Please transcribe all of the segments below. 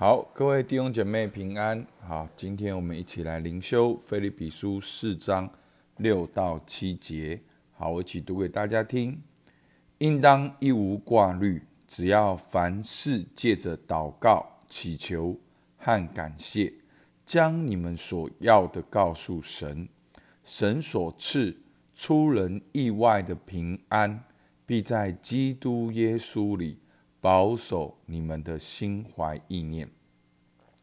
好，各位弟兄姐妹平安。好，今天我们一起来灵修《菲利比书》四章六到七节。好，我一起读给大家听。应当一无挂虑，只要凡事借着祷告、祈求和感谢，将你们所要的告诉神。神所赐出人意外的平安，必在基督耶稣里。保守你们的心怀意念。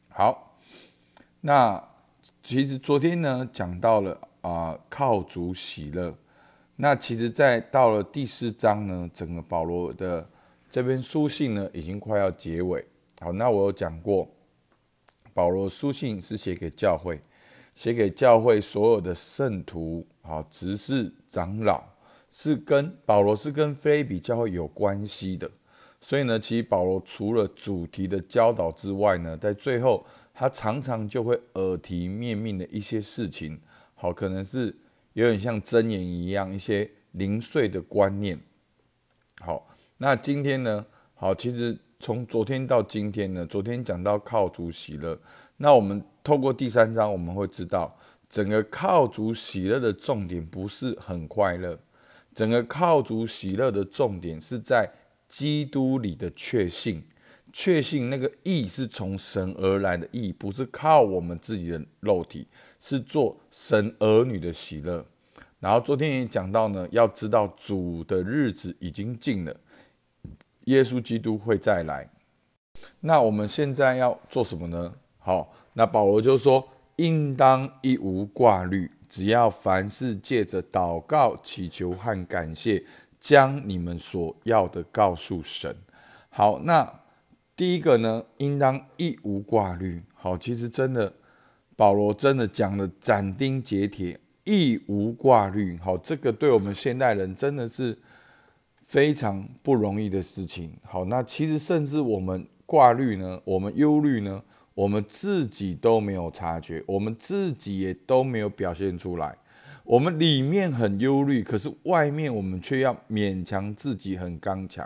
好，那其实昨天呢讲到了啊，靠主喜乐。那其实，在到了第四章呢，整个保罗的这篇书信呢，已经快要结尾。好，那我有讲过，保罗书信是写给教会，写给教会所有的圣徒，好，执事长老，是跟保罗是跟菲比教会有关系的。所以呢，其实保罗除了主题的教导之外呢，在最后他常常就会耳提面命的一些事情，好，可能是有点像箴言一样，一些零碎的观念。好，那今天呢，好，其实从昨天到今天呢，昨天讲到靠主喜乐，那我们透过第三章，我们会知道整个靠主喜乐的重点不是很快乐，整个靠主喜乐的重点是在。基督里的确信，确信那个义是从神而来的义，不是靠我们自己的肉体，是做神儿女的喜乐。然后昨天也讲到呢，要知道主的日子已经近了，耶稣基督会再来。那我们现在要做什么呢？好，那保罗就说，应当一无挂虑，只要凡事借着祷告、祈求和感谢。将你们所要的告诉神。好，那第一个呢，应当一无挂虑。好，其实真的，保罗真的讲的斩钉截铁，一无挂虑。好，这个对我们现代人真的是非常不容易的事情。好，那其实甚至我们挂虑呢，我们忧虑呢，我们自己都没有察觉，我们自己也都没有表现出来。我们里面很忧虑，可是外面我们却要勉强自己很刚强。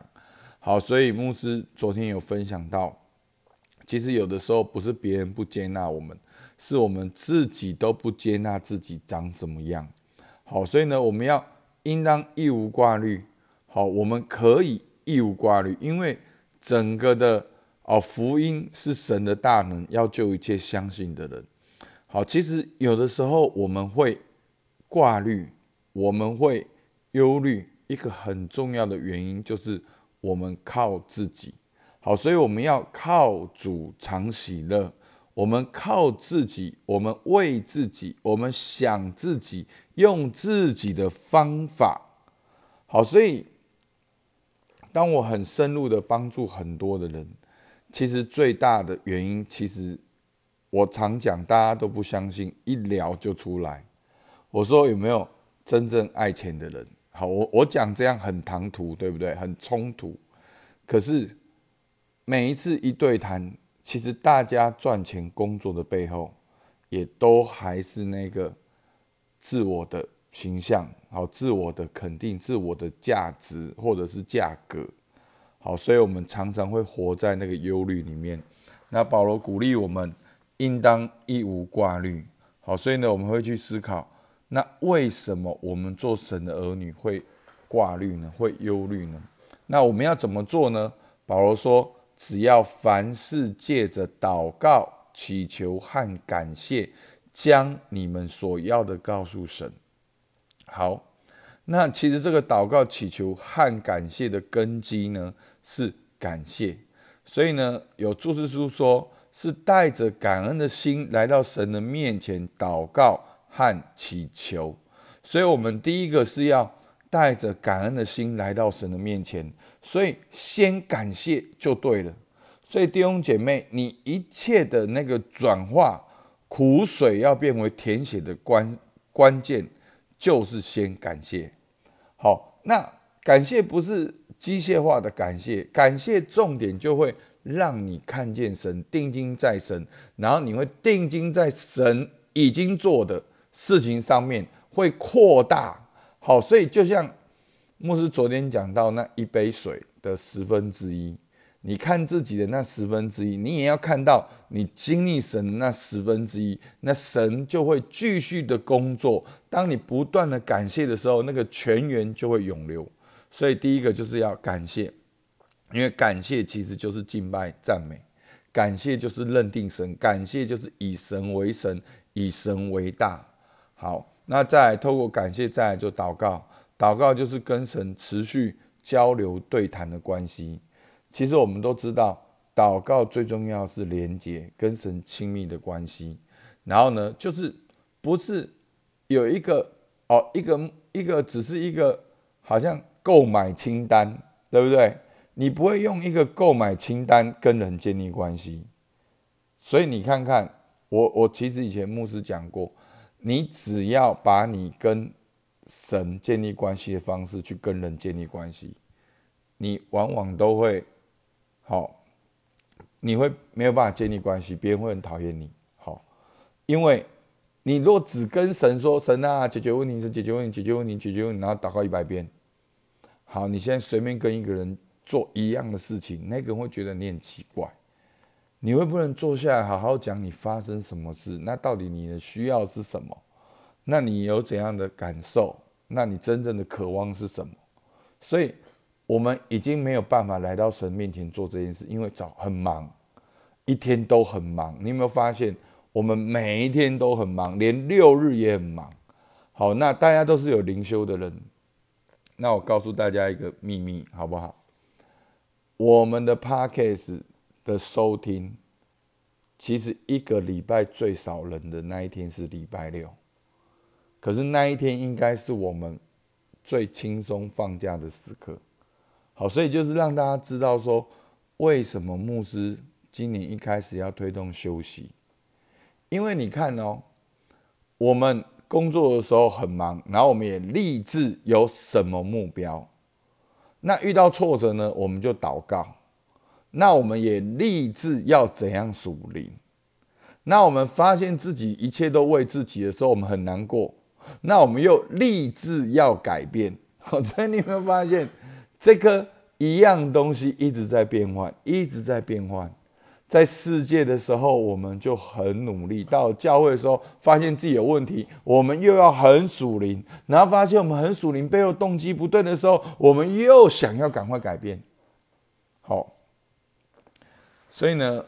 好，所以牧师昨天有分享到，其实有的时候不是别人不接纳我们，是我们自己都不接纳自己长什么样。好，所以呢，我们要应当一无挂虑。好，我们可以一无挂虑，因为整个的哦福音是神的大能，要救一切相信的人。好，其实有的时候我们会。挂虑，我们会忧虑。一个很重要的原因就是我们靠自己。好，所以我们要靠主常喜乐。我们靠自己，我们为自己，我们想自己，用自己的方法。好，所以当我很深入的帮助很多的人，其实最大的原因，其实我常讲，大家都不相信，一聊就出来。我说有没有真正爱钱的人？好，我我讲这样很唐突，对不对？很冲突。可是每一次一对谈，其实大家赚钱工作的背后，也都还是那个自我的形象，好，自我的肯定，自我的价值或者是价格。好，所以我们常常会活在那个忧虑里面。那保罗鼓励我们，应当一无挂虑。好，所以呢，我们会去思考。那为什么我们做神的儿女会挂虑呢？会忧虑呢？那我们要怎么做呢？保罗说：“只要凡事借着祷告、祈求和感谢，将你们所要的告诉神。”好，那其实这个祷告、祈求和感谢的根基呢，是感谢。所以呢，有注释书说，是带着感恩的心来到神的面前祷告。和祈求，所以我们第一个是要带着感恩的心来到神的面前，所以先感谢就对了。所以弟兄姐妹，你一切的那个转化苦水要变为甜血的关关键，就是先感谢。好，那感谢不是机械化的感谢，感谢重点就会让你看见神，定睛在神，然后你会定睛在神已经做的。事情上面会扩大，好，所以就像牧师昨天讲到那一杯水的十分之一，你看自己的那十分之一，你也要看到你经历神的那十分之一，那神就会继续的工作。当你不断的感谢的时候，那个泉源就会涌流。所以第一个就是要感谢，因为感谢其实就是敬拜赞美，感谢就是认定神，感谢就是以神为神，以神为大。好，那再透过感谢，再来就祷告，祷告就是跟神持续交流对谈的关系。其实我们都知道，祷告最重要是连接跟神亲密的关系。然后呢，就是不是有一个哦，一个一个只是一个好像购买清单，对不对？你不会用一个购买清单跟人建立关系。所以你看看我，我其实以前牧师讲过，你只要把你跟神建立关系的方式去跟人建立关系，你往往都会。好，你会没有办法建立关系，别人会很讨厌你。好，因为你若只跟神说神啊，解决问题是解决问题，解决问题，解决问题，然后祷告一百遍。好，你现在随便跟一个人做一样的事情，那个人会觉得你很奇怪。你会不能坐下来好好讲你发生什么事？那到底你的需要是什么？那你有怎样的感受？那你真正的渴望是什么？所以。我们已经没有办法来到神面前做这件事，因为早很忙，一天都很忙。你有没有发现，我们每一天都很忙，连六日也很忙。好，那大家都是有灵修的人，那我告诉大家一个秘密，好不好？我们的 podcast 的收听，其实一个礼拜最少人的那一天是礼拜六，可是那一天应该是我们最轻松放假的时刻。好，所以就是让大家知道说，为什么牧师今年一开始要推动休息？因为你看哦，我们工作的时候很忙，然后我们也立志有什么目标。那遇到挫折呢，我们就祷告。那我们也立志要怎样属灵？那我们发现自己一切都为自己的时候，我们很难过。那我们又立志要改变。所以你有没有发现？这个一样东西一直在变换，一直在变换。在世界的时候，我们就很努力；到教会的时候，发现自己有问题，我们又要很属灵。然后发现我们很属灵，背后动机不对的时候，我们又想要赶快改变。所以呢，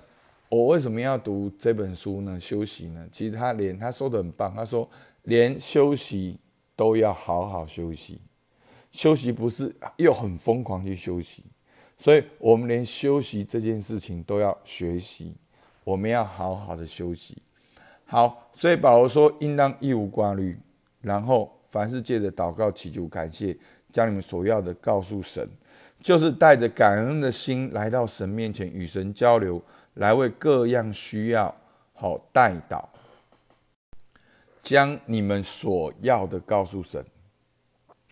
我为什么要读这本书呢？休息呢？其实他连他说的很棒，他说连休息都要好好休息。休息不是又很疯狂去休息，所以我们连休息这件事情都要学习，我们要好好的休息。好，所以保罗说，应当一无挂虑，然后凡事借着祷告祈求感谢，将你们所要的告诉神，就是带着感恩的心来到神面前与神交流，来为各样需要好代祷，将你们所要的告诉神。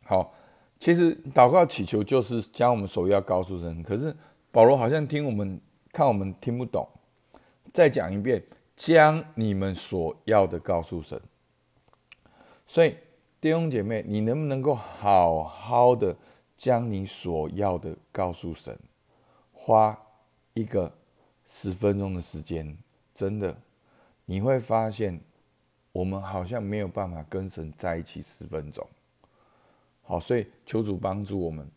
好。其实祷告祈求就是将我们所要告诉神，可是保罗好像听我们看我们听不懂，再讲一遍，将你们所要的告诉神。所以弟兄姐妹，你能不能够好好的将你所要的告诉神？花一个十分钟的时间，真的你会发现，我们好像没有办法跟神在一起十分钟。好，所以求主帮助我们。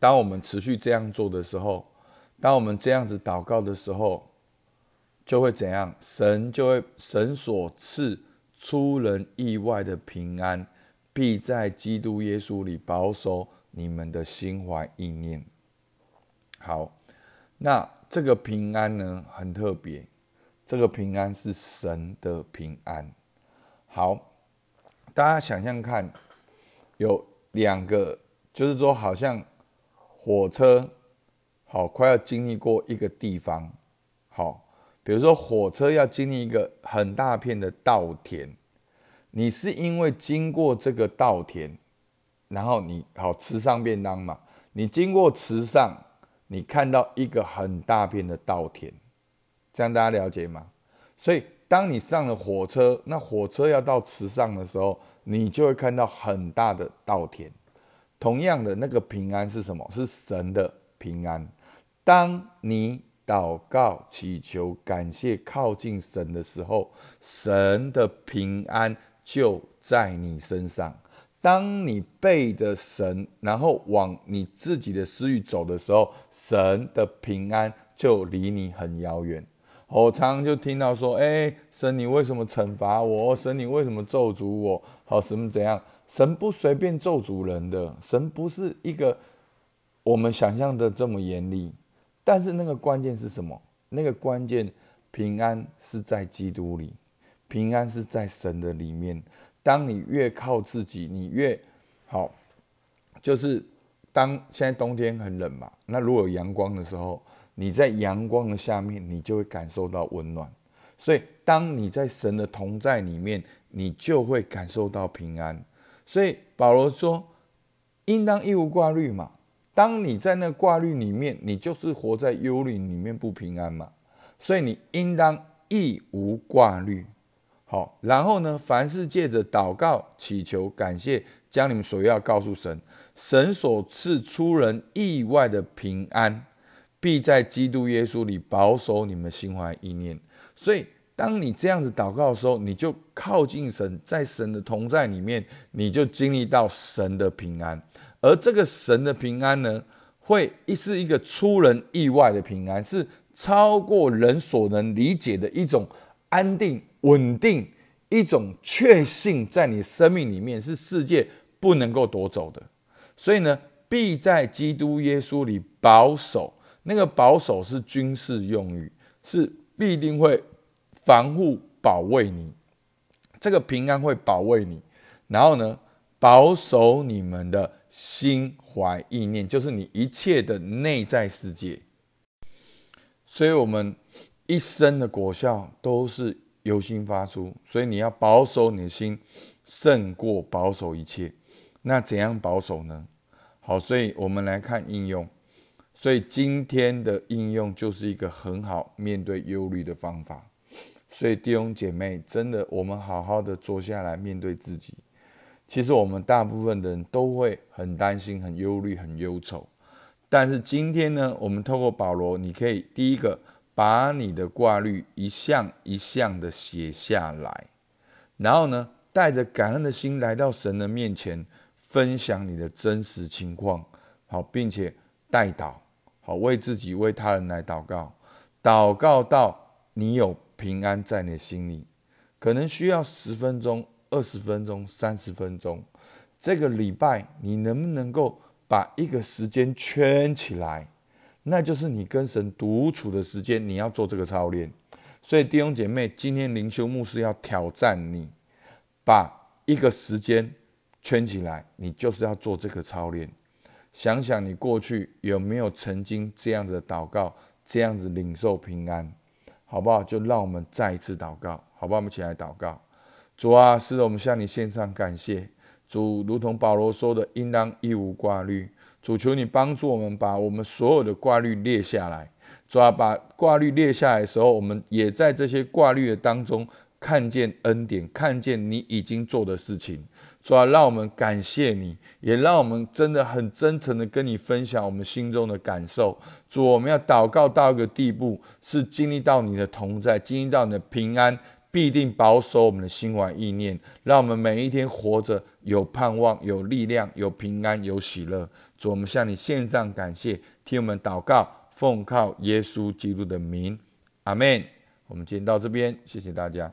当我们持续这样做的时候，当我们这样子祷告的时候，就会怎样？神就会神所赐出人意外的平安，必在基督耶稣里保守你们的心怀意念。好，那这个平安呢，很特别。这个平安是神的平安。好，大家想象看，有。两个就是说，好像火车好快要经历过一个地方，好，比如说火车要经历一个很大片的稻田，你是因为经过这个稻田，然后你好吃上便当嘛，你经过池上，你看到一个很大片的稻田，这样大家了解吗？所以当你上了火车，那火车要到池上的时候。你就会看到很大的稻田。同样的，那个平安是什么？是神的平安。当你祷告、祈求、感谢、靠近神的时候，神的平安就在你身上。当你背着神，然后往你自己的私欲走的时候，神的平安就离你很遥远。我常常就听到说：“哎，神，你为什么惩罚我？神，你为什么咒诅我？好，什么怎样？神不随便咒诅人的，神不是一个我们想象的这么严厉。但是那个关键是什么？那个关键平安是在基督里，平安是在神的里面。”当你越靠自己，你越好。就是当现在冬天很冷嘛，那如果有阳光的时候，你在阳光的下面，你就会感受到温暖。所以，当你在神的同在里面，你就会感受到平安。所以保罗说：“应当一无挂虑嘛。”当你在那挂虑里面，你就是活在忧虑里面不平安嘛。所以你应当一无挂虑。好，然后呢？凡是借着祷告、祈求、感谢，将你们所要告诉神，神所赐出人意外的平安，必在基督耶稣里保守你们心怀意念。所以，当你这样子祷告的时候，你就靠近神，在神的同在里面，你就经历到神的平安。而这个神的平安呢，会是一个出人意外的平安，是超过人所能理解的一种安定。稳定一种确信，在你生命里面是世界不能够夺走的，所以呢，必在基督耶稣里保守。那个保守是军事用语，是必定会防护保卫你。这个平安会保卫你，然后呢，保守你们的心怀意念，就是你一切的内在世界。所以，我们一生的果效都是。由心发出，所以你要保守你的心，胜过保守一切。那怎样保守呢？好，所以我们来看应用。所以今天的应用就是一个很好面对忧虑的方法。所以弟兄姐妹，真的，我们好好的坐下来面对自己。其实我们大部分的人都会很担心、很忧虑、很忧愁。但是今天呢，我们透过保罗，你可以第一个。把你的挂虑一项一项的写下来，然后呢，带着感恩的心来到神的面前，分享你的真实情况，好，并且代祷，好，为自己为他人来祷告，祷告到你有平安在你的心里，可能需要十分钟、二十分钟、三十分钟，这个礼拜你能不能够把一个时间圈起来？那就是你跟神独处的时间，你要做这个操练。所以弟兄姐妹，今天灵修牧师要挑战你，把一个时间圈起来，你就是要做这个操练。想想你过去有没有曾经这样子祷告，这样子领受平安，好不好？就让我们再一次祷告，好不好？我们起来祷告。主啊，是的，我们向你献上感谢。主，如同保罗说的，应当一无挂虑。主求你帮助我们，把我们所有的挂虑列下来。主要把挂虑列下来的时候，我们也在这些挂虑的当中看见恩典，看见你已经做的事情。主要让我们感谢你，也让我们真的很真诚的跟你分享我们心中的感受。主，我们要祷告到一个地步，是经历到你的同在，经历到你的平安。必定保守我们的心怀意念，让我们每一天活着有盼望、有力量、有平安、有喜乐。主，我们向你献上感谢，替我们祷告，奉靠耶稣基督的名，阿门。我们今天到这边，谢谢大家。